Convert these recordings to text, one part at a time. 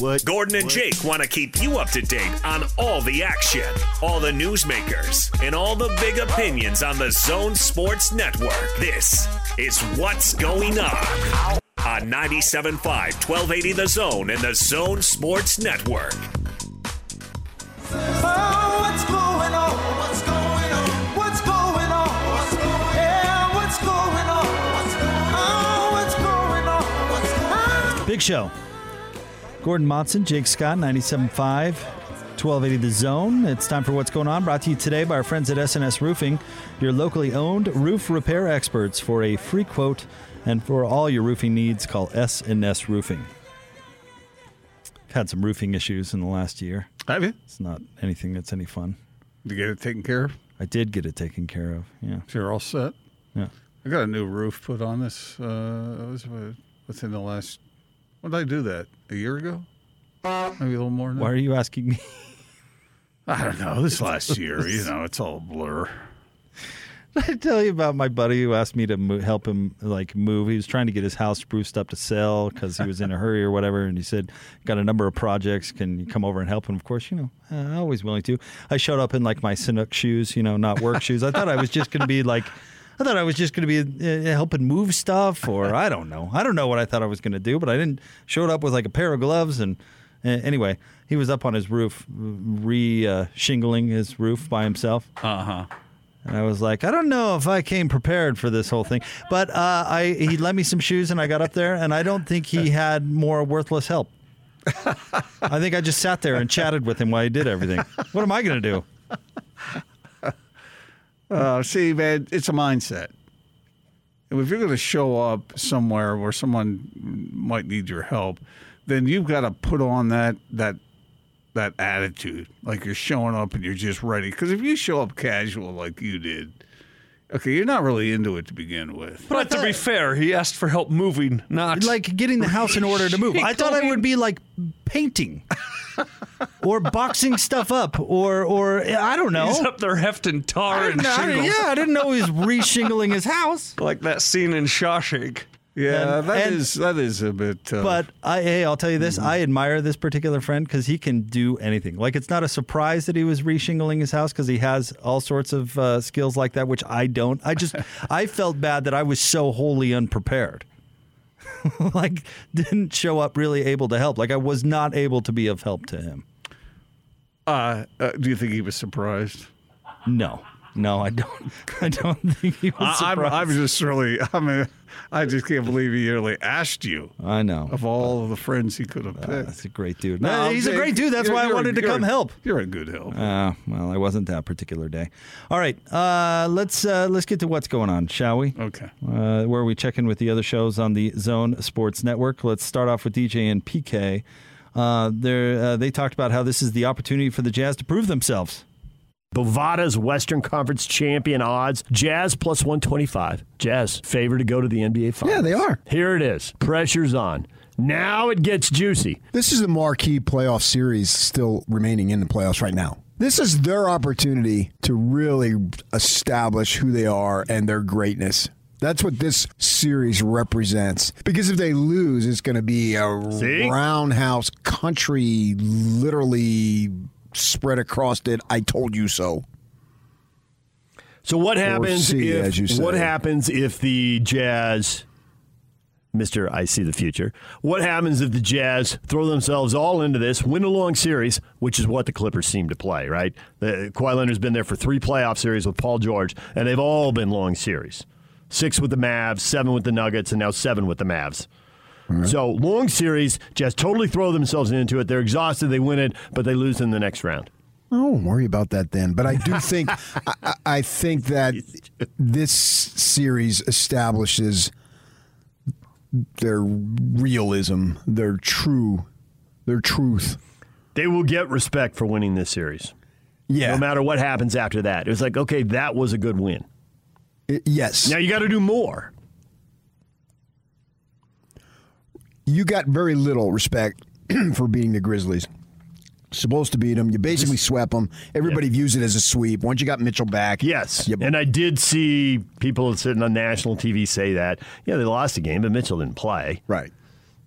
What? Gordon and Jake want to keep you up to date on all the action, all the newsmakers, and all the big opinions on the Zone Sports Network. This is What's Going On on 97.5, 1280 The Zone and the Zone Sports Network. Oh, what's going on? What's going on? What's going on? What's going on? Yeah, what's going on? What's? What's going on? What's going on? Big Show. Gordon Monson, Jake Scott, 97.5, 1280 The Zone. It's time for What's Going On, brought to you today by our friends at SNS Roofing, your locally owned roof repair experts. For a free quote and for all your roofing needs, call SNS Roofing. I've had some roofing issues in the last year. Have you? It's not anything that's any fun. Did you get it taken care of? I did get it taken care of. Yeah. So you're all set? Yeah. I got a new roof put on this. Uh, it was within the last. When did I do that? A year ago? Maybe a little more. Than Why are you asking me? I don't know. This last year, you know, it's all a blur. Did I tell you about my buddy who asked me to mo- help him like move? He was trying to get his house spruced up to sell because he was in a hurry or whatever, and he said, "Got a number of projects. Can you come over and help?" And of course, you know, uh, always willing to. I showed up in like my Chinook shoes, you know, not work shoes. I thought I was just going to be like, I thought I was just going to be uh, helping move stuff, or I don't know. I don't know what I thought I was going to do, but I didn't. Showed up with like a pair of gloves, and uh, anyway, he was up on his roof, re uh, shingling his roof by himself. Uh huh. And I was like, I don't know if I came prepared for this whole thing, but uh, I he lent me some shoes and I got up there, and I don't think he had more worthless help. I think I just sat there and chatted with him while he did everything. What am I going to do? Uh, see, man, it's a mindset. If you're going to show up somewhere where someone might need your help, then you've got to put on that that that attitude, like you're showing up and you're just ready. Because if you show up casual like you did, okay, you're not really into it to begin with. But to be fair, he asked for help moving, not Like getting the house in order to move. I thought I would be like painting or boxing stuff up or or I don't know. He's up there hefting tar I and didn't know- I didn't- shingles, yeah, I didn't know he was re-shingling his house. like that scene in Shawshank. Yeah, And- that and- is that is a bit. Uh, But I, hey, I'll tell you this: I admire this particular friend because he can do anything. Like it's not a surprise that he was re-shingling his house because he has all sorts of uh, skills like that, which I don't. I just I felt bad that I was so wholly unprepared. like didn't show up really able to help. Like I was not able to be of help to him. uh, uh, do you think he was surprised? No, no, I don't. I don't think he was I, I'm. I'm just really. I mean, I just can't believe he really asked you I know. of all of the friends he could have Uh, picked. that's a great dude. No, No, he's a great dude. That's why I you're a- wanted to come a- help. You're a good help. Uh, well, I wasn't that particular day. All right, uh, let's uh, let's get to what's going on, shall we? Okay. Uh, where we check in with the other shows on the Zone Sports Network. Let's start off with DJ and PK. Uh, they're, uh, they talked about how this is the opportunity for the Jazz to prove themselves. Bovada's Western Conference champion odds, Jazz plus 125. Jazz favored to go to the NBA Finals. Yeah, they are. Here it is. Pressure's on. Now it gets juicy. This is the marquee playoff series still remaining in the playoffs right now. This is their opportunity to really establish who they are and their greatness. That's what this series represents. Because if they lose, it's going to be a See? roundhouse country, literally spread across it. I told you so. So what happens see, if as you say. what happens if the Jazz Mr. I see the future. What happens if the Jazz throw themselves all into this, win a long series, which is what the Clippers seem to play, right? The, Kawhi Leonard's been there for three playoff series with Paul George, and they've all been long series. Six with the Mavs, seven with the Nuggets, and now seven with the Mavs. So long series, just totally throw themselves into it. They're exhausted, they win it, but they lose in the next round. Oh, don't worry about that then. But I do think I, I- I think that this series establishes their realism, their true, their truth. They will get respect for winning this series. Yeah. No matter what happens after that. It was like, okay, that was a good win. I- yes. Now you got to do more. You got very little respect for beating the Grizzlies. Supposed to beat them. You basically swept them. Everybody views it as a sweep. Once you got Mitchell back, Yes. you, And I did see people sitting on national TV say that. Yeah, they lost the game, but Mitchell didn't play. right.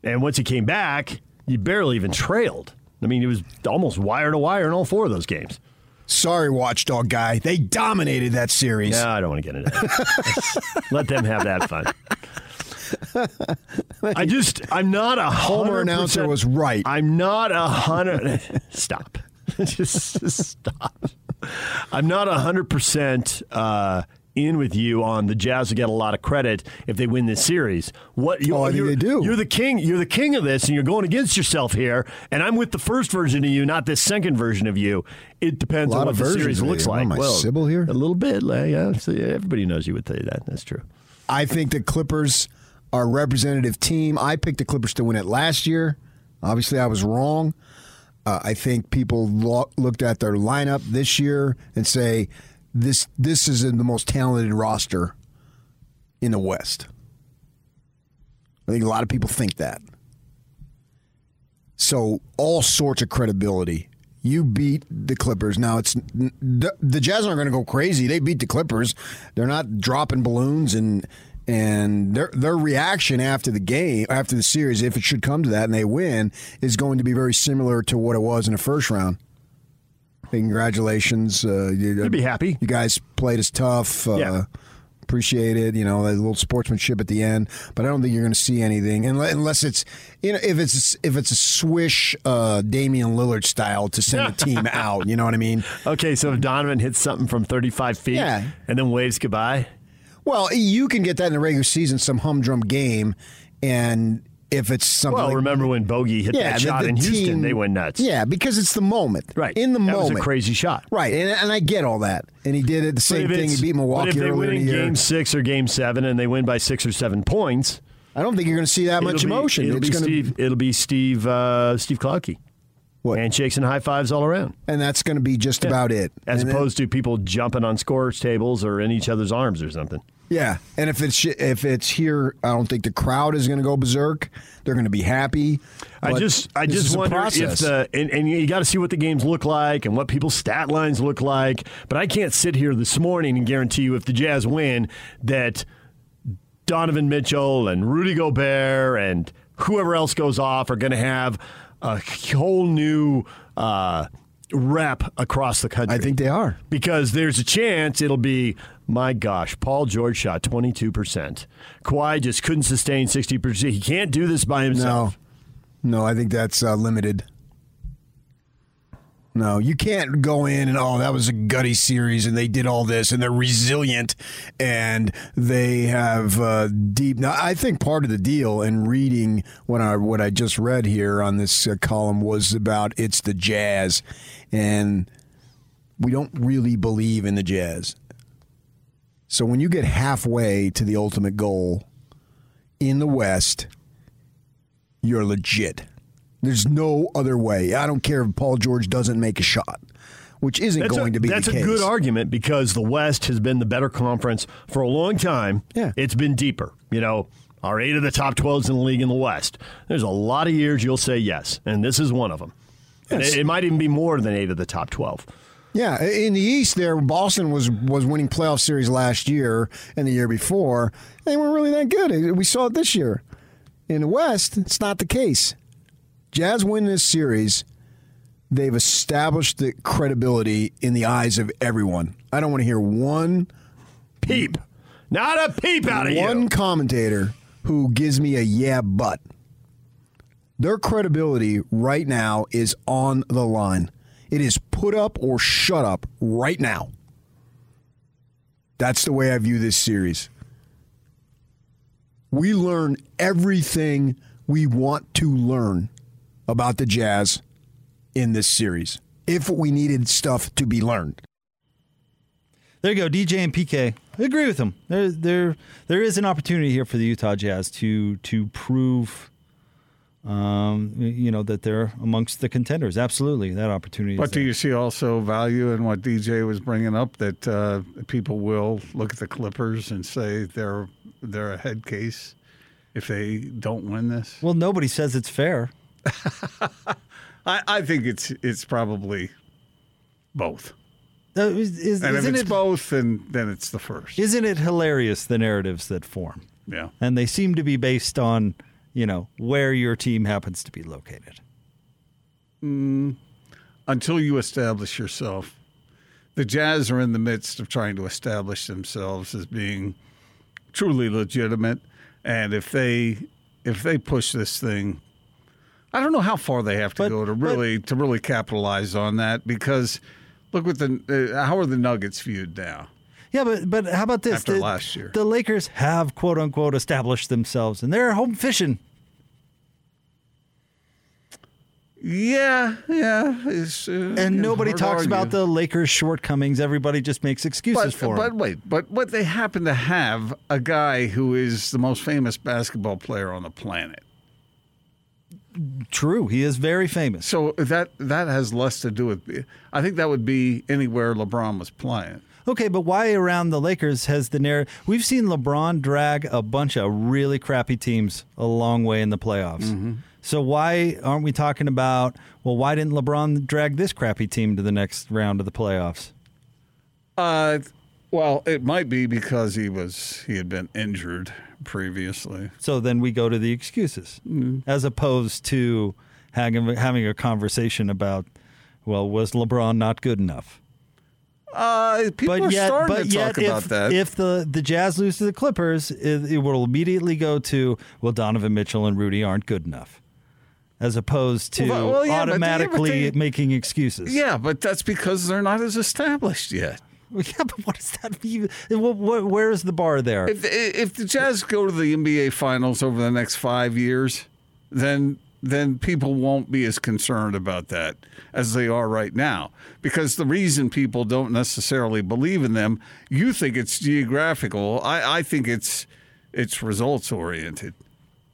And once he came back, you barely even trailed. I mean, it was almost wire to wire in all four of those games. Sorry, Watchdog guy. They dominated that series. No, I don't want to get into that. Let them have that fun. I just, I'm not a Homer announcer was right. I'm not a hundred. stop. just, just stop. I'm not a hundred percent uh, in with you on the Jazz will get a lot of credit if they win this series. What you, Oh, I think you're, they do. You're the king. You're the king of this, and you're going against yourself here. And I'm with the first version of you, not this second version of you. It depends on what the series looks you. Like. am I, well, Sybil here? a little bit. like, Yeah, so yeah, everybody knows you would say that. That's true. I think the Clippers a representative team. I picked the Clippers to win it last year. Obviously, I was wrong. Uh, I think people lo- looked at their lineup this year and say this this is the most talented roster in the West. I think a lot of people think that. So all sorts of credibility. You beat the Clippers. Now it's the, the Jazz aren't going to go crazy. They beat the Clippers. They're not dropping balloons and and their their reaction after the game, after the series, if it should come to that and they win, is going to be very similar to what it was in the first round. Congratulations, uh, you, You'd be happy. You guys played us tough. Uh, Yeah. Appreciate it, you know, a little sportsmanship at the end, but I don't think you're going to see anything unless, unless it's, you know, if it's if it's a swish uh, Damian Lillard style to send the team out. You know what I mean? Okay, so if Donovan hits something from 35 feet Yeah. and then waves goodbye, Well, you can get that in the regular season, some humdrum game, and if it's something. well, like, remember when Bogey hit yeah, that shot the in Houston? team- They went nuts. Yeah, because it's the moment, right. In the that moment, was a crazy shot. right? And, and I get all that, and he did it the same thing. He beat Milwaukee But if they win in. Game Six or Game Seven and they win by six or seven points, I don't think you're going to see that much be- emotion. It'll it's be Steve. It'll be Steve. Uh, Steve Clarkey. What? Handshakes and high fives all around, and that's going to be just Yeah. about it. as And then- opposed to people jumping on scores tables or in each other's arms or something. Yeah, and if it's if it's here, I don't think the crowd is going to go berserk. They're going to be happy. I just, I just wonder if the and, and you got to see what the games look like and what people's stat lines look like. But I can't sit here this morning and guarantee you if the Jazz win that Donovan Mitchell and Rudy Gobert and whoever else goes off are going to have a whole new uh, rep across the country. I think they are. because there's a chance it'll be my gosh, Paul George shot 22%. Kawhi just couldn't sustain 60%. He can't do this by No, himself. no, I think that's uh, limited. No, you can't go in and oh, that was a gutty series, and they did all this, and they're resilient, and they have uh, deep. Now, I think part of the deal in reading what I what I just read here on this uh, column was about it's the Jazz, and we don't really believe in the Jazz. So when you get halfway to the ultimate goal in the West, you're legit. There's no other way. I don't care if Paul George doesn't make a shot, which isn't That's going a, to be That's a good argument because the West has been the better conference for a long time. Yeah. It's been deeper. You know, are eight of the top 12s in the league in the West. There's a lot of years you'll say yes, and this is one of them. Yes. it, it might even be more than eight of the top 12. Yeah, in the East, there Boston was was winning playoff series last year and the year before. They weren't really that good. We saw it this year. In the West, it's not the case. Jazz win this series. They've established the credibility in the eyes of everyone. I don't want to hear one Peep. Not a peep out of one you. One commentator who gives me a yeah, but. Their credibility right now is on the line. It is put up or shut up right now. That's the way I view this series. We learn everything we want to learn about the Jazz in this series. If we needed stuff to be learned. There you go, DJ and PK. I agree with them. There, there, there is an opportunity here for the Utah Jazz to to prove um, you know that they're amongst the contenders. Absolutely, that opportunity. is But do there. you see also value in what DJ was bringing up that uh, people will look at the Clippers and say they're they're a head case if they don't win this? Well, nobody says it's fair. I, I think it's it's probably both. Is- is- And if isn't it's it both, then then it's the first. isn't it hilarious the narratives that form? Yeah. and they seem to be based on you know where your team happens to be located. Mm, until you establish yourself, the Jazz are in the midst of trying to establish themselves as being truly legitimate. And if they if they push this thing, I don't know how far they have to But- go to but- really to really capitalize on that because look what the uh, how are the Nuggets viewed now? Yeah, but but how about this? After the, last year. the Lakers have quote unquote established themselves, and they're home fishing. Yeah, yeah. It's, uh, And nobody talks about the Lakers' shortcomings. Everybody just makes excuses But, for but them. wait, but what they happen to have a guy who is the most famous basketball player on the planet. True, he is very famous. So that that has less to do with. I think that would be anywhere LeBron was playing. Okay, but why around the Lakers has the narrative? We've seen LeBron drag a bunch of really crappy teams a long way in the playoffs. Mm-hmm. So why aren't we talking about? Well, why didn't LeBron drag this crappy team to the next round of the playoffs? Uh, well, it might be because he was he had been injured previously. So then we go to the excuses, Mm-hmm. as opposed to having having a conversation about, well, was LeBron not good enough? Uh, people are but yet, starting but to yet, talk about if, that. if the the Jazz lose to the Clippers, it, it will immediately go to well, Donovan Mitchell and Rudy aren't good enough, as opposed to Well, well, yeah, but they- automatically but they- making excuses. yeah, but that's because they're not as established yet. yeah, but what does that mean? Where is the bar there? If if the Jazz go to the NBA Finals over the next five years, then then people won't be as concerned about that as they are right now. Because the reason people don't necessarily believe in them, you think it's geographical. I, I think it's it's results oriented.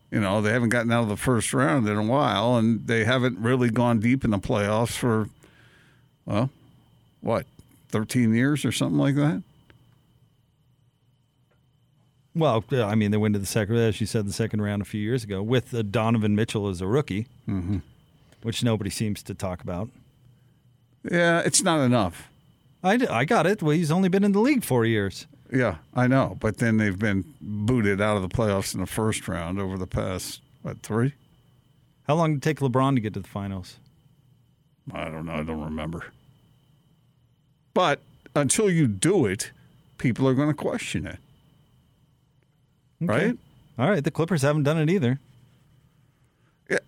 You know, they haven't gotten out of the first round in a while, and they haven't really gone deep in the playoffs for, well, what, 13 years or something like that? Well, I mean, they went to the second, as you said, the second round a few years ago with uh, Donovan Mitchell as a rookie, Mm-hmm. which nobody seems to talk about. Yeah, it's not enough. I, I got it. Well, he's only been in the league four years. Yeah, I know. But then they've been booted out of the playoffs in the first round over the past, what, three? How long did it take LeBron to get to the finals? I don't know. I don't remember. But until you do it, people are going to question it. Okay. Right? All right. The Clippers haven't done it either.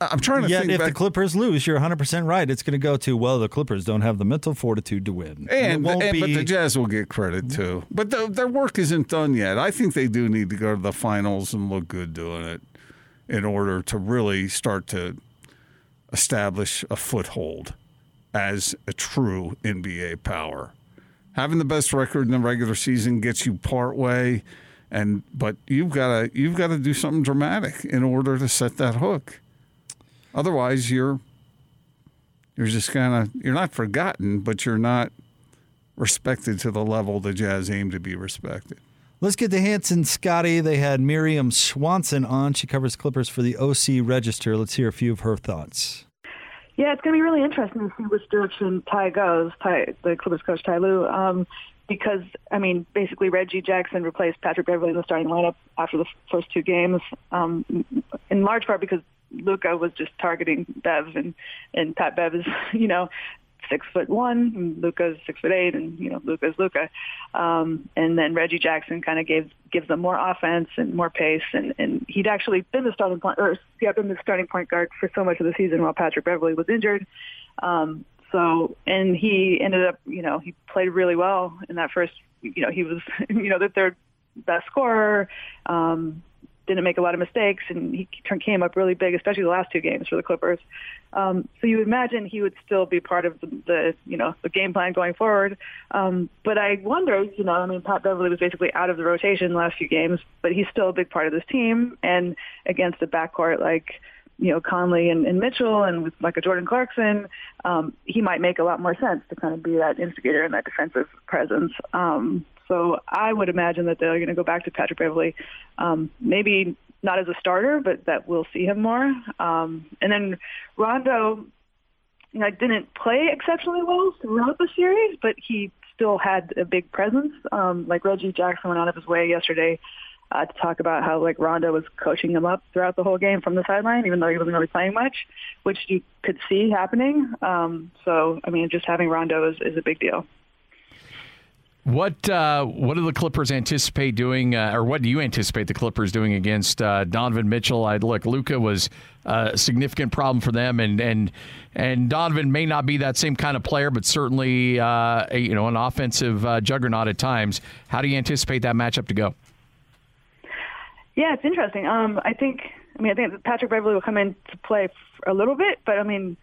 I'm trying to Yet, think if back. the Clippers lose, you're 100% right. It's going to go to, well, the Clippers don't have the mental fortitude to win. and, it won't and- be. but the Jazz will get credit too. But the, their work isn't done yet. I think they do need to go to the finals and look good doing it in order to really start to establish a foothold as a true NBA power. Having the best record in the regular season gets you part way, and but you've got to you've got to do something dramatic in order to set that hook. Otherwise, you're you're just kind of you're not forgotten, but you're not respected to the level the Jazz aim to be respected. Let's get to Hans and Scotty. They had Mirjam Swanson on. She covers Clippers for the OC Register. Let's hear a few of her thoughts. Yeah, it's going to be really interesting to see which direction Ty goes, Ty, the Clippers coach Ty Lue, um, because I mean, basically Reggie Jackson replaced Patrick Beverley in the starting lineup after the first two games, um, in large part because Luka was just targeting Bev, and and Pat Bev is, you know, six foot one, Luka's six foot eight, and you know Luka's Luka, um, and then Reggie Jackson kind of gave gives them more offense and more pace, and and he'd actually been the starting point or yeah, been the starting point guard for so much of the season while Patrick Beverley was injured. Um, so and he ended up, you know, he played really well in that first. You know, he was you know the third best scorer. Um, didn't make a lot of mistakes, and he came up really big, especially the last two games for the Clippers. Um, so you imagine he would still be part of the, the you know the game plan going forward. Um, but I wonder, you know, I mean, Pat Beverley was basically out of the rotation the last few games, but he's still a big part of this team. And against a backcourt like you know Conley and, and Mitchell and with like a Jordan Clarkson, um, he might make a lot more sense to kind of be that instigator and that defensive presence. Um, so I would imagine that they're going to go back to Patrick Beverley, um, maybe not as a starter, but that we'll see him more. Um, and then Rondo, you know, didn't play exceptionally well throughout the series, but he still had a big presence. Um, like Reggie Jackson went out of his way yesterday uh, to talk about how like Rondo was coaching him up throughout the whole game from the sideline, even though he wasn't really playing much, which you could see happening. Um, so I mean, just having Rondo is, is a big deal. What uh, what do the Clippers anticipate doing, uh, or what do you anticipate the Clippers doing against uh, Donovan Mitchell? I look, Luka was a significant problem for them, and and and Donovan may not be that same kind of player, but certainly uh, a, you know an offensive uh, juggernaut at times. How do you anticipate that matchup to go? Yeah, it's interesting. Um, I think, I mean, I think Patrick Beverley will come in to play a little bit, but I mean,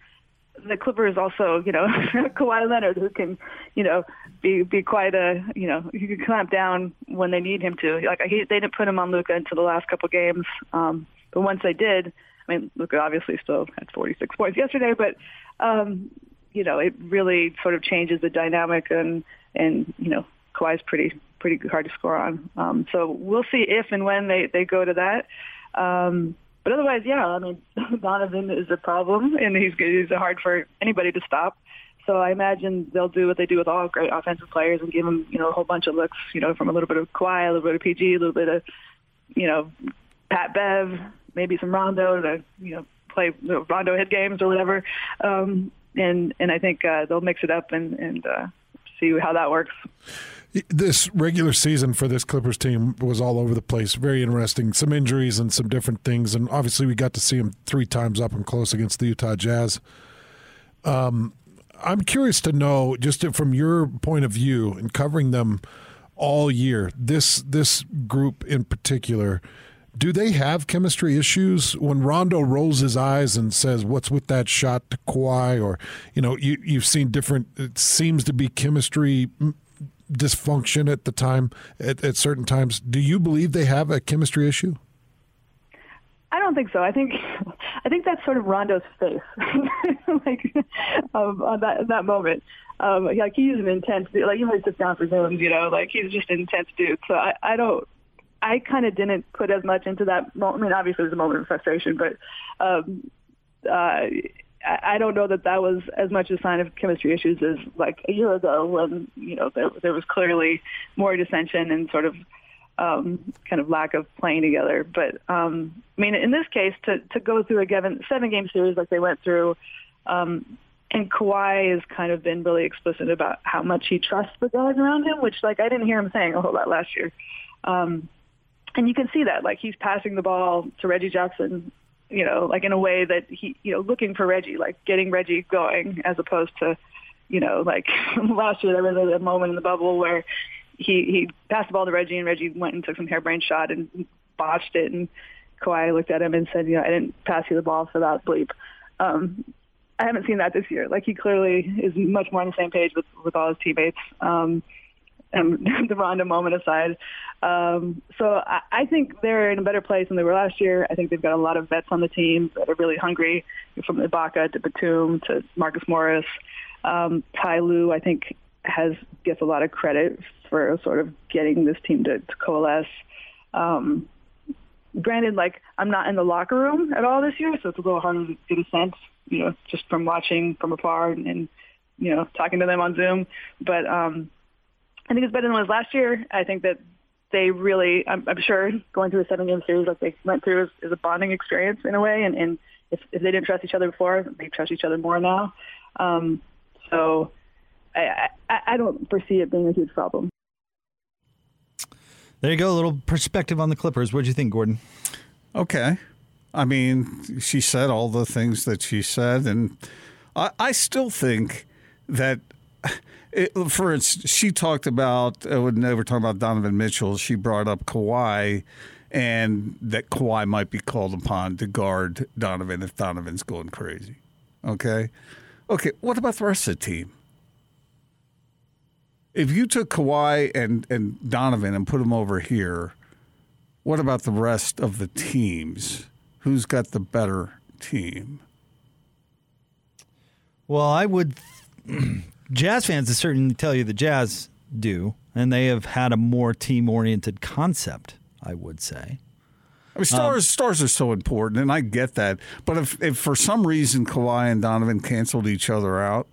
the Clippers also, you know, Kawhi Leonard, who can, you know, be be quite a, you know, he can clamp down when they need him to. Like he, they didn't put him on Luka until the last couple games, um, but once they did, I mean, Luka obviously still had 46 points yesterday, but um, you know, it really sort of changes the dynamic, and and you know, Kawhi's pretty pretty hard to score on. Um, so we'll see if and when they they go to that. Um, but otherwise, yeah, I mean, Donovan is a problem, and he's he's hard for anybody to stop. So I imagine they'll do what they do with all great offensive players and give them, you know, a whole bunch of looks, you know, from a little bit of Kawhi, a little bit of PG, a little bit of, you know, Pat Bev, maybe some Rondo to, you know, play you know, Rondo hit games or whatever. Um, and and I think uh, they'll mix it up and and uh, see how that works. This regular season for this Clippers team was all over the place. Very interesting. Some injuries and some different things. And obviously, we got to see them three times up and close against the Utah Jazz. Um, I'm curious to know, just from your point of view and covering them all year, this this group in particular, do they have chemistry issues? When Rondo rolls his eyes and says, "What's with that shot to Kawhi?" or you know, you you've seen different. It seems to be chemistry dysfunction at the time at, at certain times. Do you believe they have a chemistry issue? I don't think so. I think I think that's sort of Rondo's face, like um, on that that moment. Um, like he's an intense, dude. like he might sit down for zooms, you know, like he's just an intense dude. So I, I don't, I kind of didn't put as much into that moment. I mean, obviously it was a moment of frustration, but um, uh, I don't know that that was as much a sign of chemistry issues as like a year ago when you know there there was clearly more dissension and sort of um, kind of lack of playing together. But um, I mean, in this case, to to go through a given seven game series like they went through, um, and Kawhi has kind of been really explicit about how much he trusts the guys around him, which like I didn't hear him saying a whole lot last year. Um, and you can see that, like he's passing the ball to Reggie Jackson you know, like in a way that he, you know, looking for Reggie, like getting Reggie going, as opposed to, you know, like last year there was a moment in the bubble where he he passed the ball to Reggie and Reggie went and took some harebrained shot and botched it, and Kawhi looked at him and said, you know, I didn't pass you the ball for that bleep. Um, I haven't seen that this year. Like he clearly is much more on the same page with with all his teammates. Um, and the Rondo moment aside. Um, so I, I think they're in a better place than they were last year. I think they've got a lot of vets on the team that are really hungry, from Ibaka to Batum to Marcus Morris. Um, Ty Lue, I think, has gets a lot of credit for sort of getting this team to, to coalesce. Um, granted, like I'm not in the locker room at all this year, so it's a little harder to get a sense, you know, just from watching from afar and, and you know talking to them on Zoom. But um, I think it's better than it was last year. I think that they really, I'm, I'm sure, going through a seven-game series like they went through is, is a bonding experience in a way. And, and if, if they didn't trust each other before, they trust each other more now. Um, so I, I, I don't foresee it being a huge problem. There you go, a little perspective on the Clippers. What do you think, Gordon? Okay. I mean, she said all the things that she said, and I, I still think that it, for instance, she talked about uh, when they were talking about Donovan Mitchell. She brought up Kawhi, and that Kawhi might be called upon to guard Donovan if Donovan's going crazy. Okay, okay. What about the rest of the team? If you took Kawhi and and Donovan and put them over here, what about the rest of the teams? Who's got the better team? Well, I would. Jazz fans would certainly tell you the Jazz do, and they have had a more team oriented concept, I would say. I mean, stars um, stars are so important, and I get that. But if, if for some reason Kawhi and Donovan canceled each other out,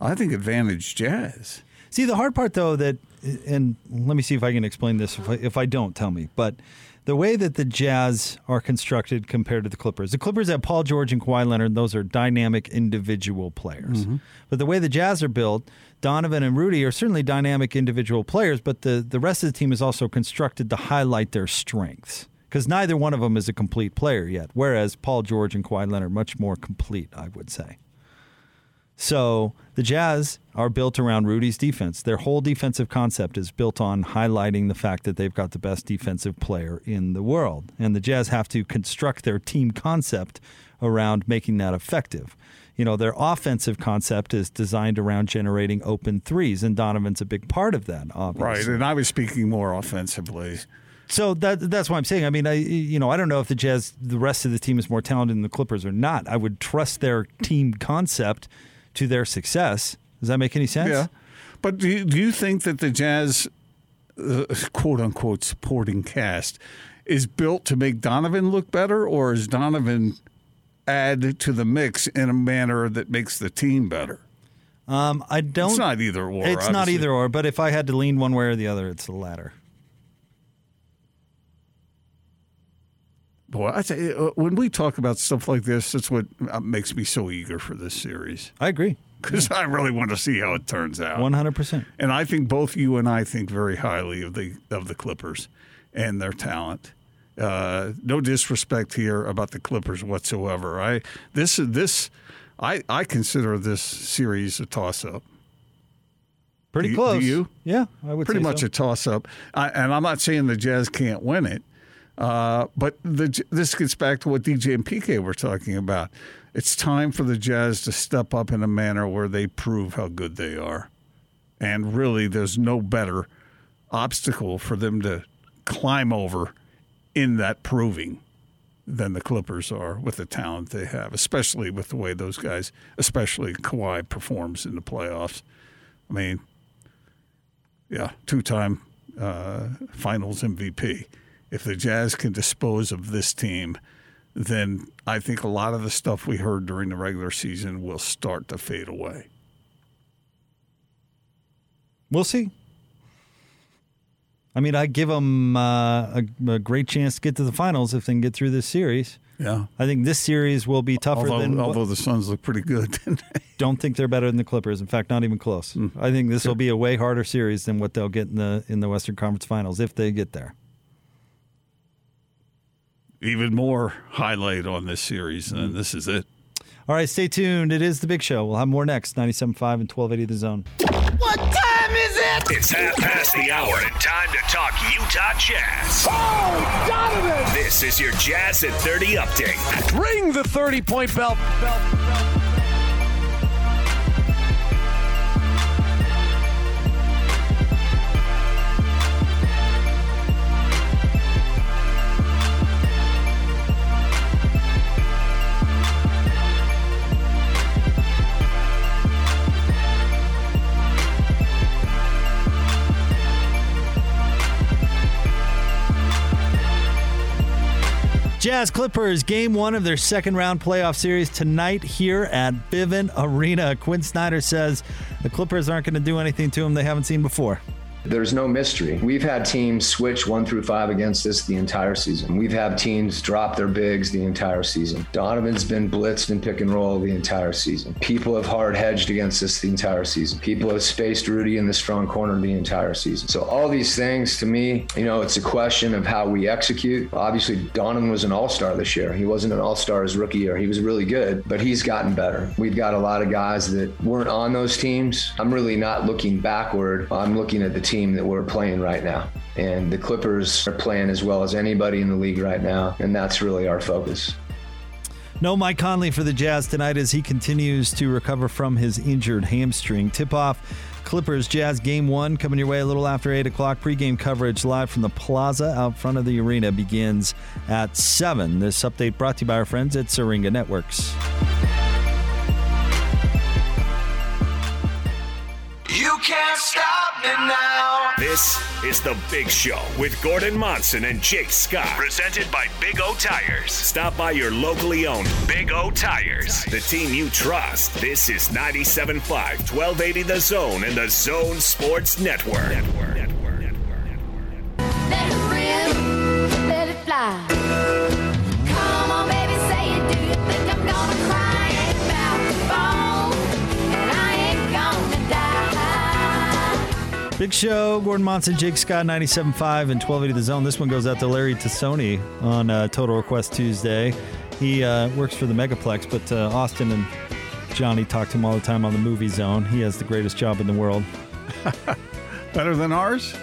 I think advantage Jazz. See, the hard part, though, that, and let me see if I can explain this. If I, if I don't, tell me. But the way that the Jazz are constructed compared to the Clippers, the Clippers have Paul George and Kawhi Leonard. Those are dynamic individual players. Mm-hmm. But the way the Jazz are built, Donovan and Rudy are certainly dynamic individual players, but the, the rest of the team is also constructed to highlight their strengths. Because neither one of them is a complete player yet, whereas Paul George and Kawhi Leonard are much more complete, I would say. So the Jazz are built around Rudy's defense. Their whole defensive concept is built on highlighting the fact that they've got the best defensive player in the world. And the Jazz have to construct their team concept around making that effective. You know, their offensive concept is designed around generating open threes, and Donovan's a big part of that, obviously. Right, and I was speaking more offensively. So that that's why I'm saying. I mean, I you know I don't know if the Jazz, the rest of the team is more talented than the Clippers or not. I would trust their team concept to their success. Does that make any sense? Yeah, but do you, do you think that the Jazz, uh, quote unquote, supporting cast is built to make Donovan look better, or is Donovan add to the mix in a manner that makes the team better? Um, I don't. It's not either or. It's not either or. But if I had to lean one way or the other, it's the latter. Boy, I tell you, uh, when we talk about stuff like this, that's what uh, makes me so eager for this series. I agree. Because I really want to see how it turns out. One hundred percent. And I think both you and I think very highly of the of the Clippers and their talent. Uh, no disrespect here about the Clippers whatsoever. I this this I I consider this series a toss up. Pretty Do close. Do you? Yeah, I would Pretty say much so. a toss up. And I'm not saying the Jazz can't win it, uh, but the, this gets back to what DJ and PK were talking about. It's time for the Jazz to step up in a manner where they prove how good they are. And really, there's no better obstacle for them to climb over in that proving than the Clippers are with the talent they have, especially with the way those guys, especially Kawhi, performs in the playoffs. I mean, yeah, two-time uh, Finals MVP. If the Jazz can dispose of this team, then I think a lot of the stuff we heard during the regular season will start to fade away. We'll see. I mean, I give them uh, a, a great chance to get to the finals if they can get through this series. Yeah. I think this series will be tougher Although, than. although the Suns look pretty good. didn't don't think they're better than the Clippers. In fact, not even close. Hmm. I think this will be a way harder series than what they'll get in the in the Western Conference Finals if they get there. Even more highlight on this series, and this is it. All right, stay tuned. It is the Big Show. We'll have more next. 97.5 and 1280 The Zone. What time is it? It's half past the hour and time to talk Utah Jazz. Oh, Donovan! This is your Jazz at 30 update. Ring the 30 point bell. Jazz Clippers, game one of their second round playoff series tonight here at Vivint Arena. Quin Snyder says the Clippers aren't going to do anything to them they haven't seen before. There's no mystery. We've had teams switch one through five against us the entire season. We've had teams drop their bigs the entire season. Donovan's been blitzed and pick and roll the entire season. People have hard hedged against us the entire season. People have spaced Rudy in the strong corner the entire season. So all these things to me, you know, it's a question of how we execute. Obviously, Donovan was an all-star this year. He wasn't an all-star his rookie year. He was really good, but he's gotten better. We've got a lot of guys that weren't on those teams. I'm really not looking backward. I'm looking at the team that we're playing right now. And the Clippers are playing as well as anybody in the league right now, and that's really our focus. No Mike Conley for the Jazz tonight as he continues to recover from his injured hamstring. Tip off Clippers Jazz Game 1 coming your way a little after 8 o'clock. Pre-game coverage live from the plaza out front of the arena begins at 7. This update brought to you by our friends at Syringa Networks. Can't stop me now. This is The Big Show with Gordon Monson and Jake Scott. Presented by Big O Tires. Stop by your locally owned Big O Tires, the team you trust. This is 97.5, 1280 The Zone and The Zone Sports Network. Network. Let it rip, let it fly. Come on, baby, say it. Do you Big Show, Gordon Monson, Jake Scott, 97.5 and 1280 The Zone. This one goes out to Larry Tassoni on uh, Total Request Tuesday. He uh, works for the Megaplex, but uh, Austin and Johnny talk to him all the time on the Movie Zone. He has the greatest job in the world. Better than ours?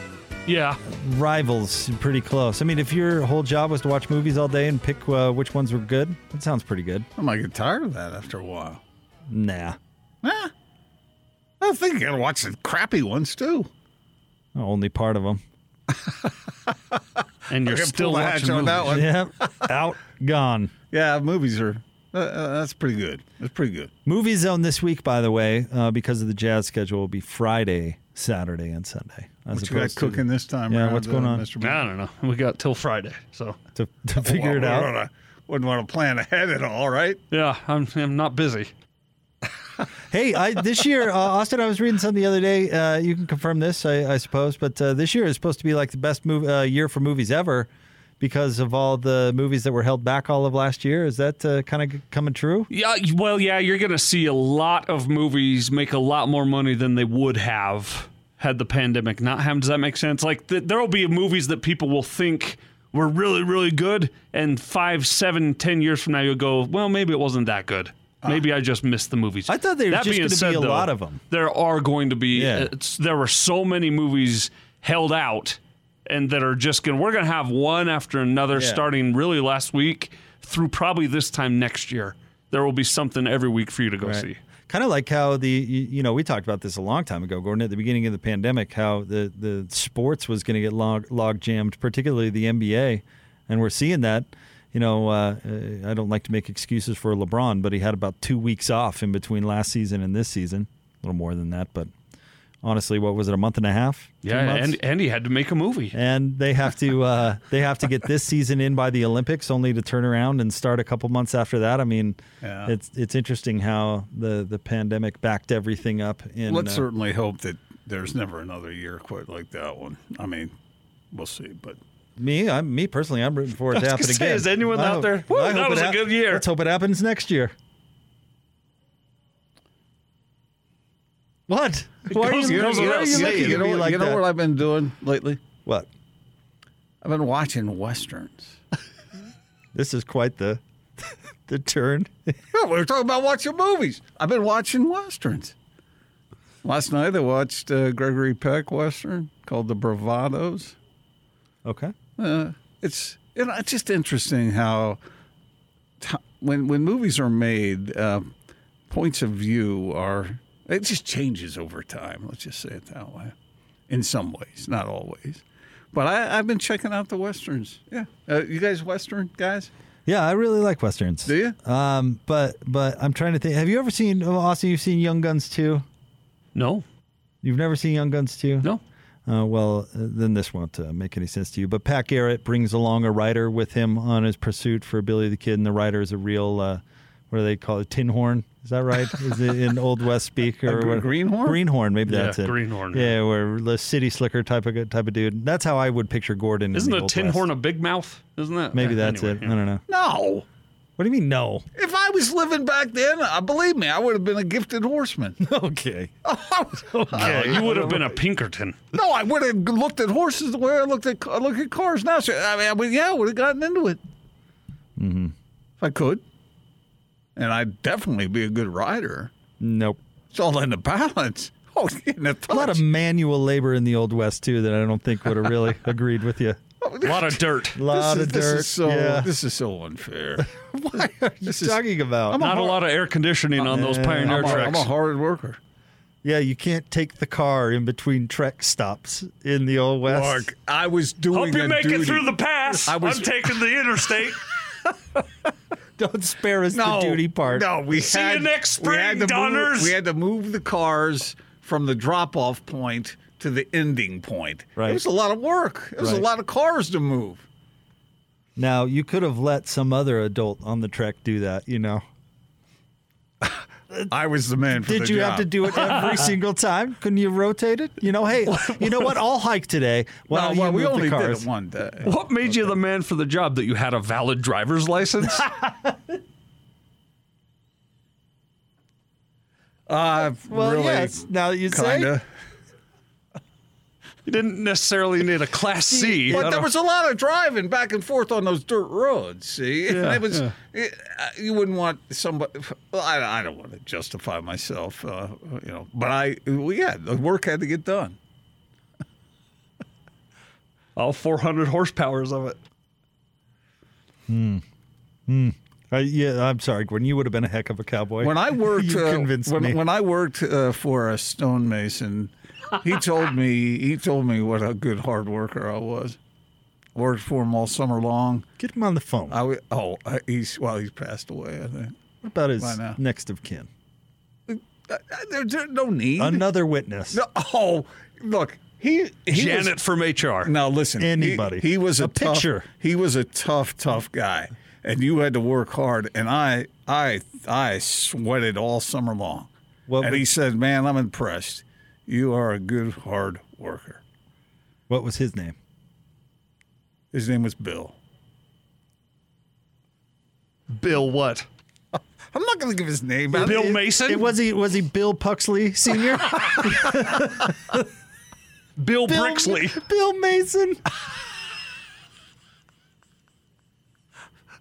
Yeah. Rivals, pretty close. I mean, if your whole job was to watch movies all day and pick uh, which ones were good, that sounds pretty good. I might get tired of that after a while. Nah. Nah. I think you gotta watch the crappy ones too. Only part of them. And you're still pull the hatch watching on that one. Yep. Out, gone. Yeah, movies are. Uh, uh, that's pretty good. That's pretty good. Movie Zone this week, by the way, uh, because of the jazz schedule, will be Friday, Saturday, and Sunday. as What you got opposed to- cooking this time? Yeah, what's going uh, on? Mr. B? I don't know. We got till Friday, so To, to figure it out. we wanna- Wouldn't want to plan ahead at all, right? yeah, I'm I'm not busy. Hey, I, this year, uh, Austin, I was reading something the other day. Uh, you can confirm this, I, I suppose, but uh, this year is supposed to be like the best mov- uh, year for movies ever because of all the movies that were held back all of last year. Is that uh, kind of coming true? Yeah, well, yeah, you're going to see a lot of movies make a lot more money than they would have had the pandemic not happened. Does that make sense? Like, th- there will be movies that people will think were really, really good, and five, seven, ten years from now, you'll go, well, maybe it wasn't that good. Maybe I just missed the movies. I thought there was That just being gonna be a though, lot them. There are going to be. Yeah. It's, there were so many movies held out, and that are just going. to We're going to have one after another, Yeah. starting really last week through probably this time next year. There will be something every week for you to go see. Kind of like how the you, you know we talked about this a long time ago, Gordon, at the beginning of the pandemic, how the the sports was going to get log log jammed, particularly the NBA, and we're seeing that. You know, uh, uh, I don't like to make excuses for LeBron, but he had about two weeks off in between last season and this season, a little more than that, but honestly, what was it, a month and a half? Yeah, and and he had to make a movie. and they have to uh, they have to get this season in by the Olympics, only to turn around and start a couple months after that. I mean, Yeah. it's it's interesting how the the pandemic backed everything up. In Let's uh, certainly hope that there's never another year quite like that one. I mean, we'll see, but me, I'm me personally, I'm rooting for it to happen say, again. is anyone I out hope- there? Woo, I that was it a good year. Let's hope it happens next year. What? Why are goes- you, it goes why are you saying. you know, me like you know that? what I've been doing lately? What? I've been watching westerns. This is quite the the turn. Yeah, we were talking about watching movies. I've been watching westerns. Last night I watched uh, Gregory Peck western called The Bravados. Okay. Uh, it's you know, it's just interesting how t- when when movies are made, uh, points of view are it just changes over time. Let's just say it that way. In some ways, not always. But I, I've been checking out the westerns. Yeah, uh, you guys western guys? Yeah, I really like westerns. Do you? Um, but but I'm trying to think. Have you ever seen oh, Austin? You've seen Young Guns too? No, You've never seen Young Guns too? no. Uh, well, uh, then this won't uh, make any sense to you. But Pat Garrett brings along a writer with him on his pursuit for Billy the Kid, and the writer is a real, uh, what do they call it, tin horn? Is that right? is it in Old West speak or A greenhorn? Greenhorn, maybe Yeah, that's it. greenhorn, Yeah, where the city slicker type of type of dude. That's how I would picture Gordon. Isn't in the a Old tin West. horn a big mouth? Isn't that? Maybe Yeah, that's anyway, it. I don't know. No. What do you mean no? If I was living back then, uh, believe me, I would have been a gifted horseman. Okay. Yeah, you would have been a Pinkerton. No, I would have looked at horses the way I looked at I look at cars now. So, I mean, I would, yeah, I would have gotten into it Mm-hmm. if I could, and I'd definitely be a good rider. Nope. It's all in the balance. Oh, in the A lot of manual labor in the Old West too that I don't think would have really agreed with you. A lot of dirt. A lot this is, of This dirt. is so. yeah. This is so unfair. What are you talking about? Not a lot of air conditioning on those Yeah. Pioneer I'm a, I'm a hard worker. Yeah, you can't take the car in between trek stops in the old west. Mark, I was doing Hope you a make duty. it through the pass. I was- I'm taking the interstate. Don't spare us no, the duty part. No, we See you had, next we had spring, to move- we had to move the cars from the drop-off point to the ending point. Right. It was a lot of work. It was Right. a lot of cars to move. Now you could have let some other adult on the trek do that. You know. I was the man for Did the you job. have to do it every single time? Couldn't you rotate it? You know, hey, you know what? I'll hike today. Why No, well, we only did it one day. What made you the man for the job? That you had a valid driver's license? Uh, Well, really, yes. Now that you say, kinda. you didn't necessarily need a Class C. I But there was a lot of driving back and forth on those dirt roads. See, And Yeah, it was yeah. it, uh, you wouldn't want somebody. Well, I, I don't want to justify myself, uh, you know, but I well, yeah, the work had to get done. all 400 horsepowers of it. Uh, yeah, I'm sorry, Gordon. You would have been a heck of a cowboy. When I worked, you uh, convinced when, me. when I worked uh, for a stonemason, he told me he told me what a good hard worker I was. Worked for him all summer long. Get him on the phone. I w- oh uh, he's well he's passed away I think. what about his next of kin? Uh, uh, there, there's no need. Another witness. No, oh, look, he, he Janet was, from HR. Now listen, he- Anybody. He, was a, A tough, picture. He was a tough, tough guy, and you had to work hard. And I, I, I sweated all summer long. What and would- he said, "Man, I'm impressed. You are a good, hard worker." What was his name? His name was Bill. Bill what? I'm not going to give his name. out. Bill Mason? It, was he? Was he Bill Puxley Senior? Bill, Brixley. Bill Mason.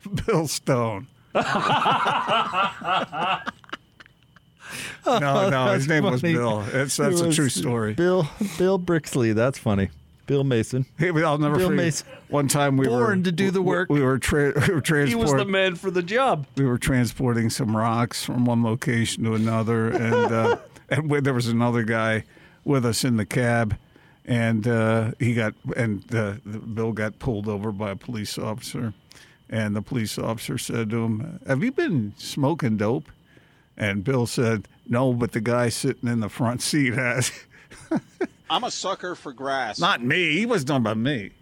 Bill Stone. no, no, his That's name was funny. Bill. That's It a true story. Bill Bill Brixley. That's funny. Bill Mason. Hey, I'll never Bill forget. Mason. One time we were Born to do the work. We were, tra- we were He was the transporting. man for the job. we were transporting some rocks from one location to another, and uh, and we- there was another guy with us in the cab, and uh, he got and uh, Bill got pulled over by a police officer, and the police officer said to him, "Have you been smoking dope?" And Bill said, "No, but the guy sitting in the front seat has." I'm a sucker for grass. Not me. He was done by me.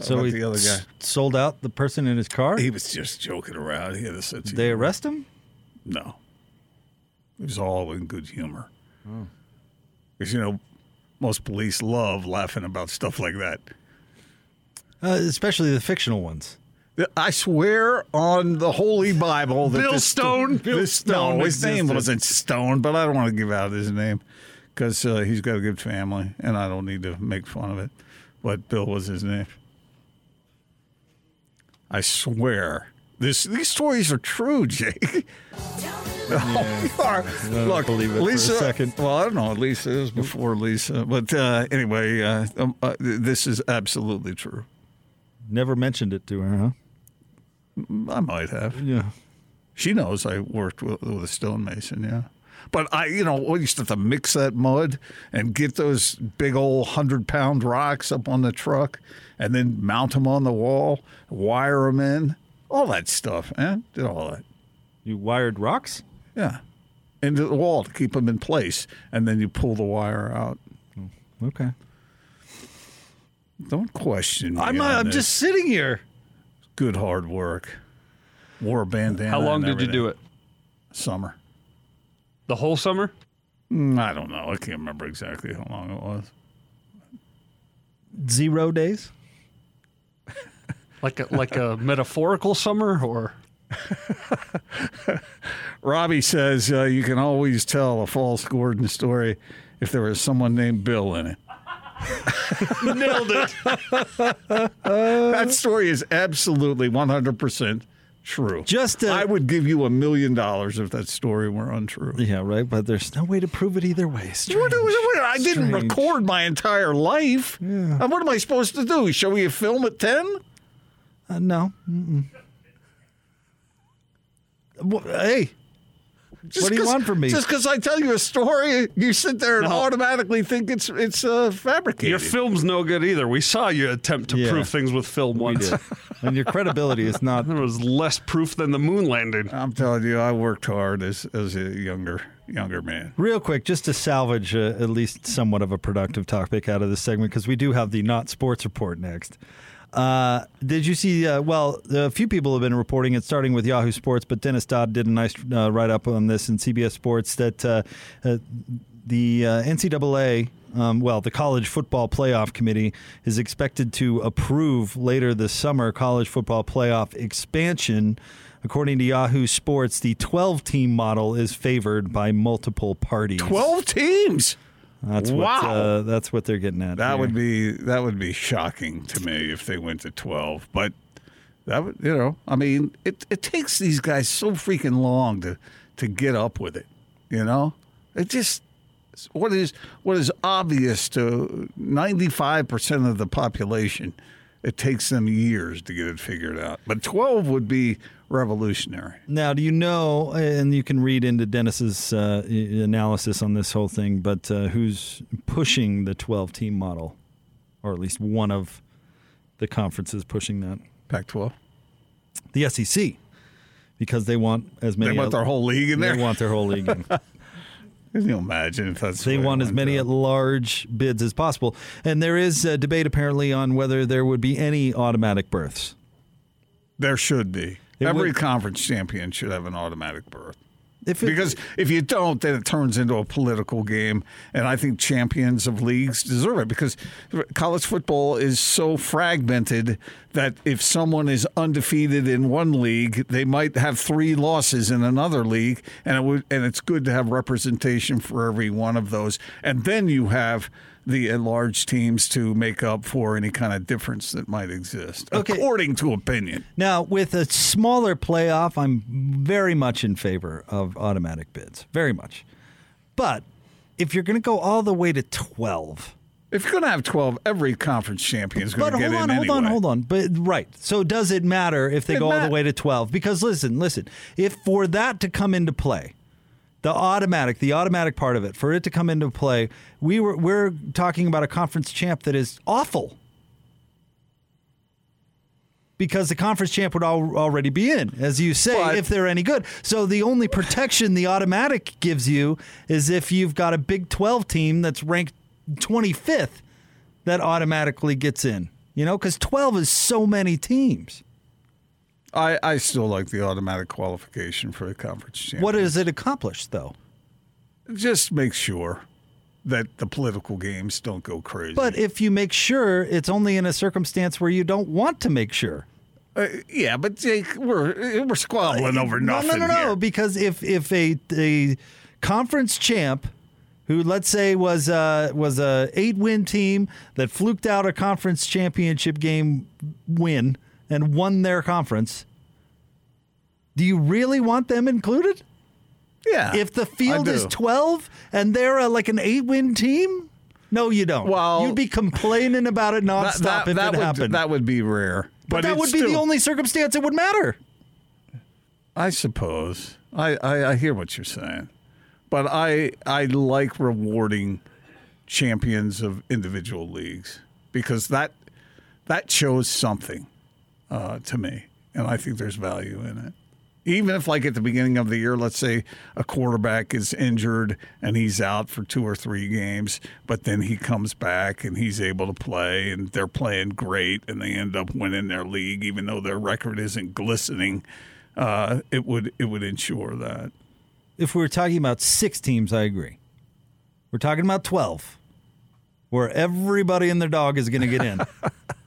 So about he the other guy. sold out the person in his car. He was just joking around. He had a sense Did they humor. arrest him? No. It was all in good humor. Because, you know, most police love laughing about stuff like that. Uh, especially the fictional ones. I swear on the Holy Bible that Bill this Stone? This, Bill Stone no, his name existed. wasn't Stone, but I don't want to give out his name because uh, he's got a good family, and I don't need to make fun of it. But Bill was his name. I swear, this these stories are true, Jake. Oh, you are. don't Look, believe it for a Lisa. second. Well, I don't know. Lisa is before Lisa, but uh, anyway, uh, um, uh, this is absolutely true. Never mentioned it to her, huh? Mm, I might have. Yeah. She knows I worked with, with a stonemason, yeah. But I, you know, we used to have to mix that mud and get those big old hundred pound rocks up on the truck, and then mount them on the wall, wire them in, all that stuff, man. Did all that, You wired rocks? yeah, into the wall to keep them in place, and then you pull the wire out. Hmm. Okay. Don't question me. I'm not, I'm this. just sitting here. Good hard work. Wore a bandana. How long did you do it? Summer. The whole summer? Mm, I don't know. I can't remember exactly how long it was. Zero days? Like a, like a metaphorical summer or Robbie says uh, you can always tell a false Gordon story if there was someone named Bill in it. nailed it. that story is absolutely 100% true. Just uh, I would give you a million dollars if that story were untrue. Yeah, right. But there's no way to prove it either way. Strange. I didn't Strange. record my entire life. Uh, What am I supposed to do? Show you a film at 10? Uh, no. Mm-mm. Wha- Hey, Just What do you want from me? Just because I tell you a story, you sit there and automatically think it's it's uh, fabricated. Your film's no good either. We saw you attempt to Yeah. prove things with film once. did. and your credibility is not. There was less proof than the moon landing. I'm telling you, I worked hard as as a younger younger man. Real quick, just to salvage uh, at least somewhat of a productive topic out of this segment, because we do have the not sports report next. Uh, did you see? Uh, well, a few people have been reporting it, starting with Yahoo Sports, but Dennis Dodd did a nice uh, write up on this in CBS Sports that uh, uh, the uh, NCAA, um, well, the College Football Playoff Committee is expected to approve later this summer college football playoff expansion. According to Yahoo Sports, the 12 team model is favored by multiple parties. Twelve teams. That's what uh, that's what they're getting at. That here. would be that would be shocking to me if they went to twelve. But that would you know, I mean, it it takes these guys so freaking long to to get up with it. You know, it just what is what is obvious to ninety five percent of the population. It takes them years to get it figured out. But twelve would be revolutionary. Now, do you know, and you can read into Dennis's uh, analysis on this whole thing, but uh, who's pushing the 12 team model? Or at least one of the conferences pushing that? Pac 12. The SEC. Because they want as many. They want their whole league in there? They want their whole league in. Can you imagine if that's They the way it want as many at large bids as possible. And there is a debate apparently on whether there would be any automatic berths. There should be. It Every would- conference champion should have an automatic berth. If it- because if you don't, then it turns into a political game, and I think champions of leagues deserve it because college football is so fragmented that if someone is undefeated in one league, they might have three losses in another league, and it would and it's good to have representation for every one of those, and then you have the enlarged teams to make up for any kind of difference that might exist, according to opinion. Now, with a smaller playoff, I'm very much in favor of automatic bids. Very much. But if you're going to go all the way to 12. If you're going to have 12, every conference champion is going to get on, in But hold on, anyway. hold on. Hold on. But right. So does it matter if they It go all the way to 12? Because listen, listen. If for that to come into play, the automatic, the automatic part of it, for it to come into play, we were we're talking about a conference champ that is awful. Because the conference champ would al- already be in, as you say, if they're any good. So the only protection the automatic gives you is if you've got a Big 12 team that's ranked 25th that automatically gets in. You know, because 12 is so many teams. I, I still like the automatic qualification for the conference champion. What does it accomplish, though? Just make sure that the political games don't go crazy. But if you make sure, it's only in a circumstance where you don't want to make sure. Uh, yeah, but Jake, we're we're squabbling over nothing no, no, no. here. Because if if a a conference champ, who let's say was uh, was a eight win team that fluked out a conference championship game win and won their conference, do you really want them included? Yeah. If the field is twelve and they're a, like an eight win team, no, you don't. Well, you'd be complaining about it That- nonstop that, if that it would, happened. That would be rare. but, that would be the only circumstance it would matter. I suppose. I, I, I hear what you're saying. But I I like rewarding champions of individual leagues because that that shows something uh, to me. And I think there's value in it. Even if like at the beginning of the year, let's say a quarterback is injured and he's out for two or three games, but then he comes back and he's able to play and they're playing great and they end up winning their league, even though their record isn't glistening. Uh, it would it would ensure that. If we were talking about six teams, I agree. We're talking about 12, where everybody and their dog is going to get in.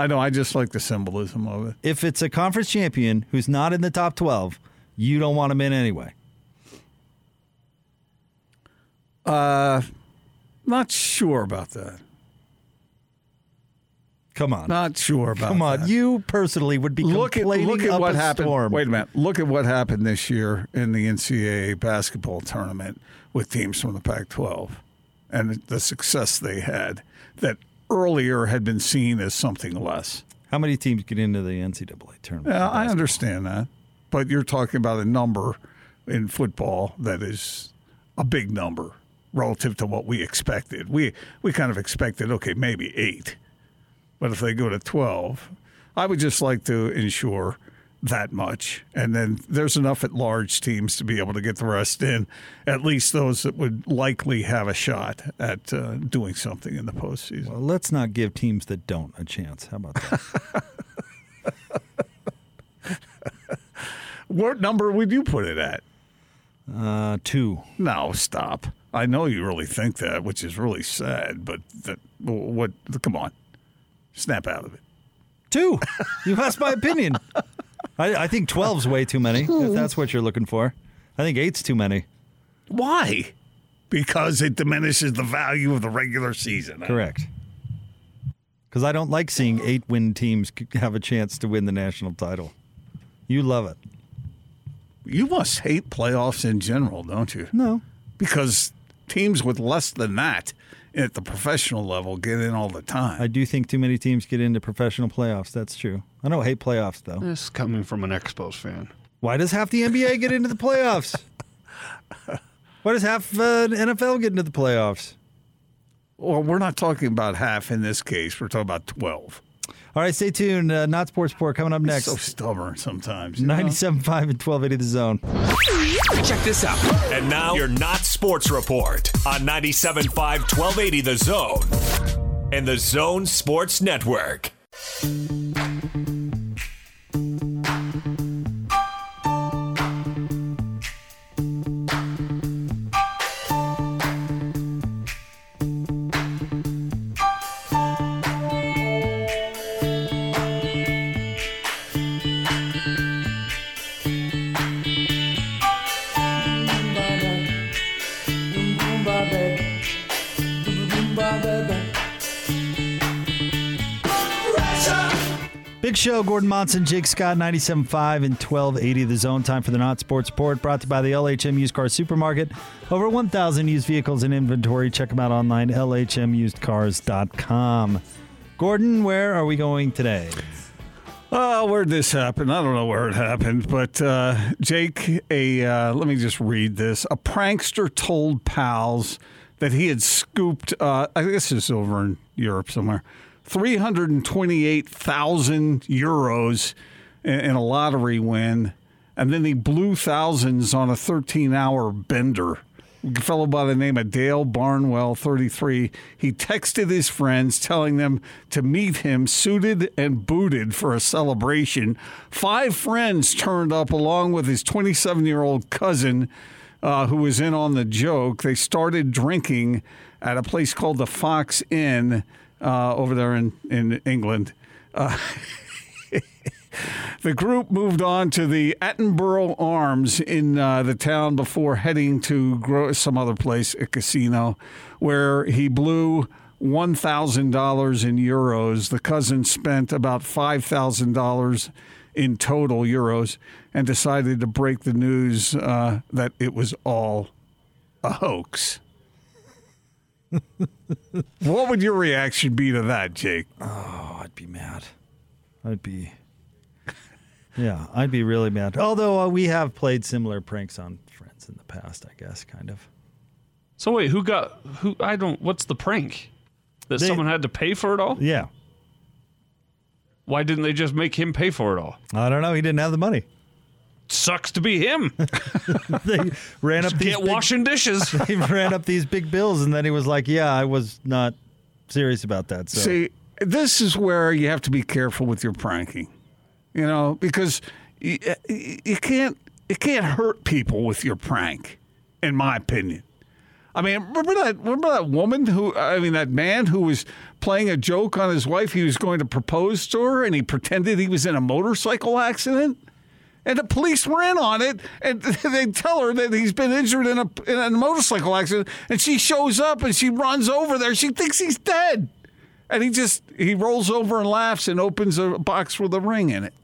I know. I just like the symbolism of it. if it's a conference champion who's not in the top 12, you don't want him in anyway. Uh, not sure about that. Come on. Not sure about Come on. that. You personally would be look at look at what happened. storm. Wait a minute. Look at what happened this year in the NCAA basketball tournament with teams from the Pac-12 and the success they had that earlier had been seen as something less. How many teams get into the NCAA tournament? Yeah, I understand that, but you're talking about a number in football that is a big number relative to what we expected. We we kind of expected okay, maybe 8. But if they go to 12, I would just like to ensure that much. And then there's enough at large teams to be able to get the rest in, at least those that would likely have a shot at uh, doing something in the postseason. Well, let's not give teams that don't a chance. How about that? What number would you put it at? uh, two. No, stop. I know you really think that, which is really sad, but that, what, come on. Snap out of it. Two. You asked my opinion. I, I think 12's way too many, if hmm. that's what you're looking for. I think eight's too many. Why? Because it diminishes the value of the regular season. Correct. Because I don't like seeing eight win teams have a chance to win the national title. You love it. You must hate playoffs in general, don't you? No. Because teams with less than that at the professional level get in all the time. I do think too many teams get into professional playoffs. That's true. I don't hate playoffs, though. This is coming from an Expos fan. Why does half the NBA get into the playoffs? Why does half uh, NFL get into the playoffs? Well, we're not talking about half in this case. We're talking about 12. All right, stay tuned. Uh, Not Sports Report coming up next. So stubborn sometimes. you know? 97.5 and 1280 The Zone. Check this out. And now your Not Sports Report on 97.5 1280 The Zone and The Zone Sports Network. Show, Gordon Monson, Jake Scott, 97.5 and 1280 The Zone. Time for the Not Sports Report, brought to you by the LHM Used Car Supermarket. Over 1,000 used vehicles in inventory. Check them out online, lhmusedcars.com. Gordon, where are we going today? Oh, where'd this happen? I don't know where it happened, but uh, Jake, a uh, let me just read this. A prankster told pals that he had scooped. Uh, I guess this is over in Europe somewhere. Three hundred and twenty-eight thousand euros in, a lottery win, and then he blew thousands on a thirteen-hour bender. A fellow by the name of Dale Barnwell, 33, he texted his friends telling them to meet him suited and booted for a celebration. Five friends turned up along with his 27 year old cousin uh, who was in on the joke. They started drinking at a place called the Fox Inn uh, over there in, in England. Uh, the group moved on to the Attenborough Arms in uh, the town before heading to some other place, a casino, where he blew $1,000 in euros. The cousin spent about $5,000 in total euros and decided to break the news uh, that it was all a hoax. what would your reaction be to that, Jake? Oh, I'd be mad. I'd be. Yeah, I'd be really mad. Although uh, we have played similar pranks on friends in the past, I guess, kind of. So wait, who got who? I don't. What's the prank? That They- someone had to pay for it all? Yeah. Why didn't they just make him pay for it all? I don't know. He didn't have the money. Sucks to be him. they ran up Just these get big- washing dishes. he ran up these big bills, and then he was like, "Yeah, I was not serious about that." So See, this is where you have to be careful with your pranking, you know, because you, you can't it can't hurt people with your prank, in my opinion. I mean, remember that remember that woman who I mean that man who was playing a joke on his wife. He was going to propose to her, and he pretended he was in a motorcycle accident. And the police were in on it, and they tell her that he's been injured in a, in a motorcycle accident. And she shows up and she runs over there. She thinks he's dead. And he just he rolls over and laughs and opens a box with a ring in it.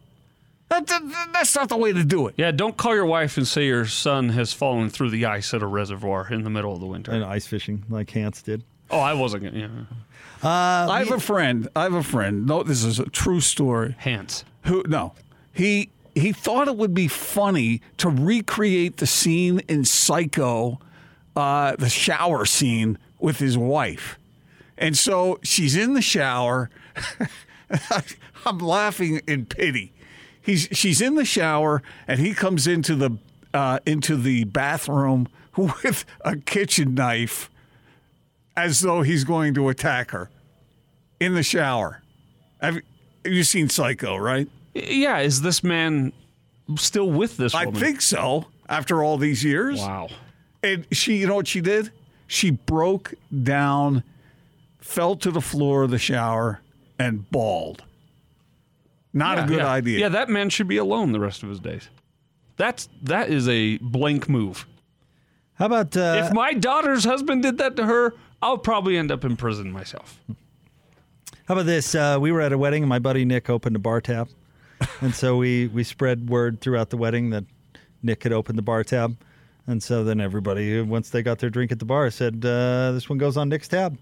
That, that- that's not the way to do it. yeah, don't call your wife and say your son has fallen through the ice at a reservoir in the middle of the winter. and ice fishing like Hans did. Oh, I wasn't gonna. Yeah. Uh, I have a friend. I have a friend. No, this is a true story. Hans. Who? No, he he thought it would be funny to recreate the scene in Psycho, uh, the shower scene with his wife. And so she's in the shower. I'm laughing in pity. He's she's in the shower and he comes into the uh, into the bathroom with a kitchen knife as though he's going to attack her in the shower. Have, have you seen Psycho, right? Yeah, is this man still with this woman? I woman? think so. After all these years, Wow. And she, you know what she did? She broke down, fell to the floor of the shower, and bawled. Not Yeah, a good yeah. idea. Yeah, that man should be alone the rest of his days. That's that is a blank move. How about uh, if my daughter's husband did that to her, I'll probably end up in prison myself. How about this? Uh, we were at a wedding, and my buddy Nick opened a bar tab, and so we we spread word throughout the wedding that Nick had opened the bar tab, and so then everybody, once they got their drink at the bar, said uh, this one goes on Nick's tab,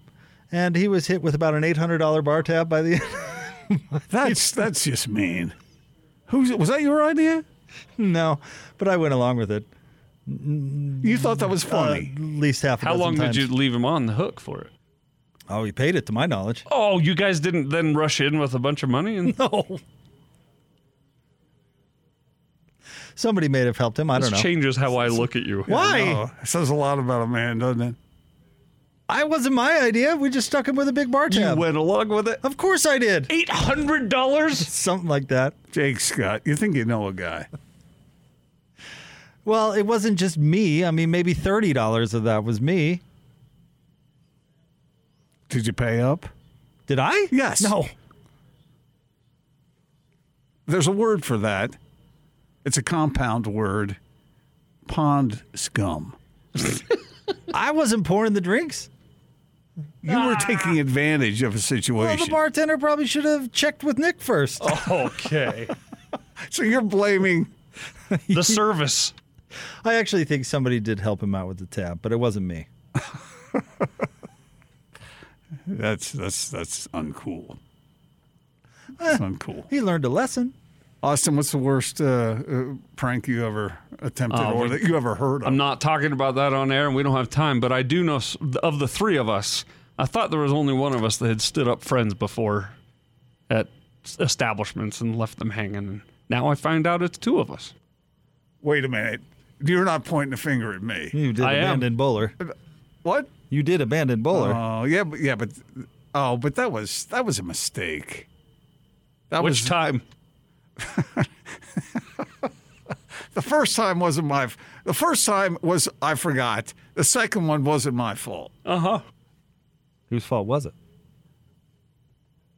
and he was hit with about an eight hundred dollar bar tab by the end. That's that's just mean. Who's was that your idea? no, but I went along with it. You thought that was funny. at least half. A How dozen long times. did you leave him on the hook for it? Oh, he paid it, to my knowledge. Oh, you guys didn't then rush in with a bunch of money and no. Somebody may have helped him. I this don't know. It changes how I look at you. Why? I know. It says a lot about a man, doesn't it? I wasn't my idea. We just stuck him with a big bar tab. You went along with it. Of course I did. Eight hundred dollars, something like that. Jake Scott, you think you know a guy? Well, it wasn't just me. I mean, maybe thirty dollars of that was me. Did you pay up? Did I? Yes. No. There's a word for that. It's a compound word. Pond scum. I wasn't pouring the drinks. You were taking advantage of a situation. Well, the bartender probably should have checked with Nick first. Okay. so you're blaming the service. I actually think somebody did help him out with the tab, but it wasn't me. That's that's that's uncool. Eh. That's uncool. He learned a lesson. Austin, what's the worst uh, uh, prank you ever attempted Oh, or that you ever heard of? I'm not talking about that on air, and we don't have time. But I do know of the three of us. I thought there was only one of us that had stood up friends before at establishments and left them hanging. And now I find out it's two of us. Wait a minute. You're not pointing a finger at me. You did I am. abandon bowler. What? You did abandon bowler. Oh yeah, but yeah, but oh, but that was that was a mistake. That Which was time? The first time wasn't my. The first time was I forgot. The second one wasn't my fault. Uh huh. Whose fault was it?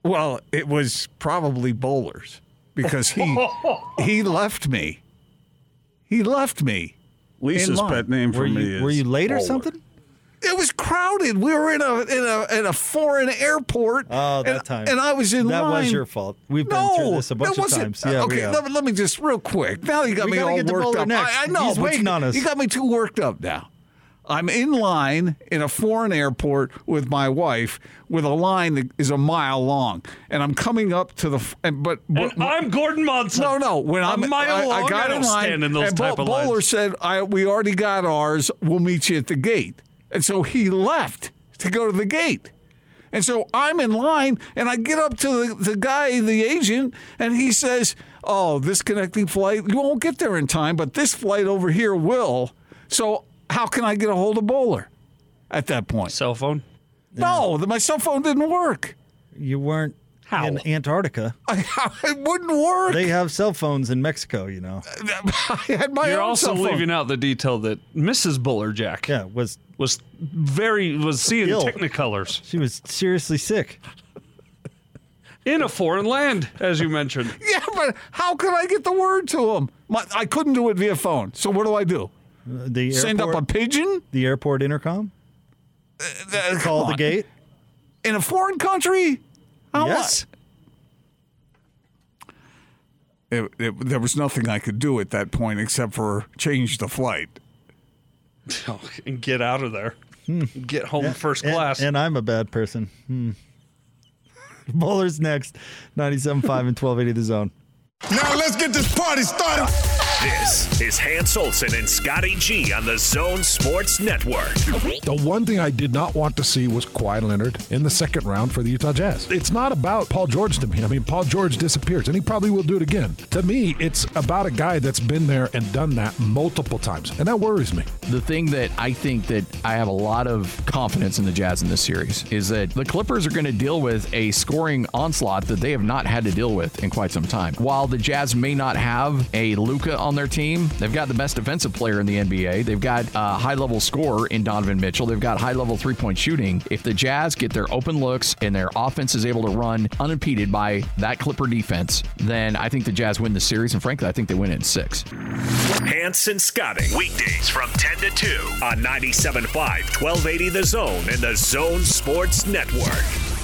Well, it was probably Bowler's because he he left me. He left me. Lisa's pet name for Were me you is were you late or something? It was crowded. We were in a in a in a foreign airport. Oh, that and, time. and I was in That line. was your fault. We've no, been through this a bunch of times. Yeah, we okay, have. let, me- let me just real quick. Now you got We me all get worked up. next. I, I know. He's waiting you, on us. You got me too worked up now. I'm in line in a foreign airport with my wife with a line that is a mile long, and I'm coming up to the. f- And, but, but And I'm Gordon Monson. no, no. When A I'm, a mile I, I long, got I in don't line, stand in those and type Bo- of Bowler lines. said, "I we already got ours. We'll meet you at the gate." And so he left to go to the gate. And so I'm in line, and I get up to the, the guy, the agent, and he says, "Oh, this connecting flight, you won't get there in time, but this flight over here will." So how can I get a hold of Bowler at that point? Cell phone. No, the, my cell phone didn't work. You weren't How? in Antarctica. it wouldn't work. They have cell phones in Mexico, you know. I had my You're own also cell phone. leaving out the detail that Mrs. Buller Jack Yeah, was was very was seeing Ill. technicolors she was seriously sick. in a foreign land, as you mentioned. Yeah, but how could I get the word to him? My, I couldn't do it via phone. So what do I do? Uh, The Send up a pigeon? the airport intercom. Uh, Call come the on. gate. in a foreign country? How Yes. It, it, there was nothing I could do at that point except for change the flight. Oh, and get out of there. Get home first And- class. And, I'm a bad person. Hmm. Bowler's next. 97.5 and 1280 the zone. Now let's get this party started. This is Hans Olsen and Scotty G on the Zone Sports Network. The one thing I did not want to see was Kawhi Leonard in the second round for the Utah Jazz. It's not about Paul George to me. I mean, Paul George disappears, and he probably will do it again. To me, it's about a guy that's been there and done that multiple times, and that worries me. The thing that I think that I have a lot of confidence in the Jazz in this series is that the Clippers are going to deal with a scoring onslaught that they have not had to deal with in quite some time. While the Jazz may not have a Luka on their team, they've got the best defensive player in the NBA. They've got a high level scorer in Donovan Mitchell. They've got high level three point shooting. If the Jazz get their open looks and their offense is able to run unimpeded by that Clipper defense, then I think the Jazz win the series. And frankly, I think they win it in six. Hans and Scotty, weekdays from 10 to 2 on 97.5, 1280 The Zone and the Zone Sports Network.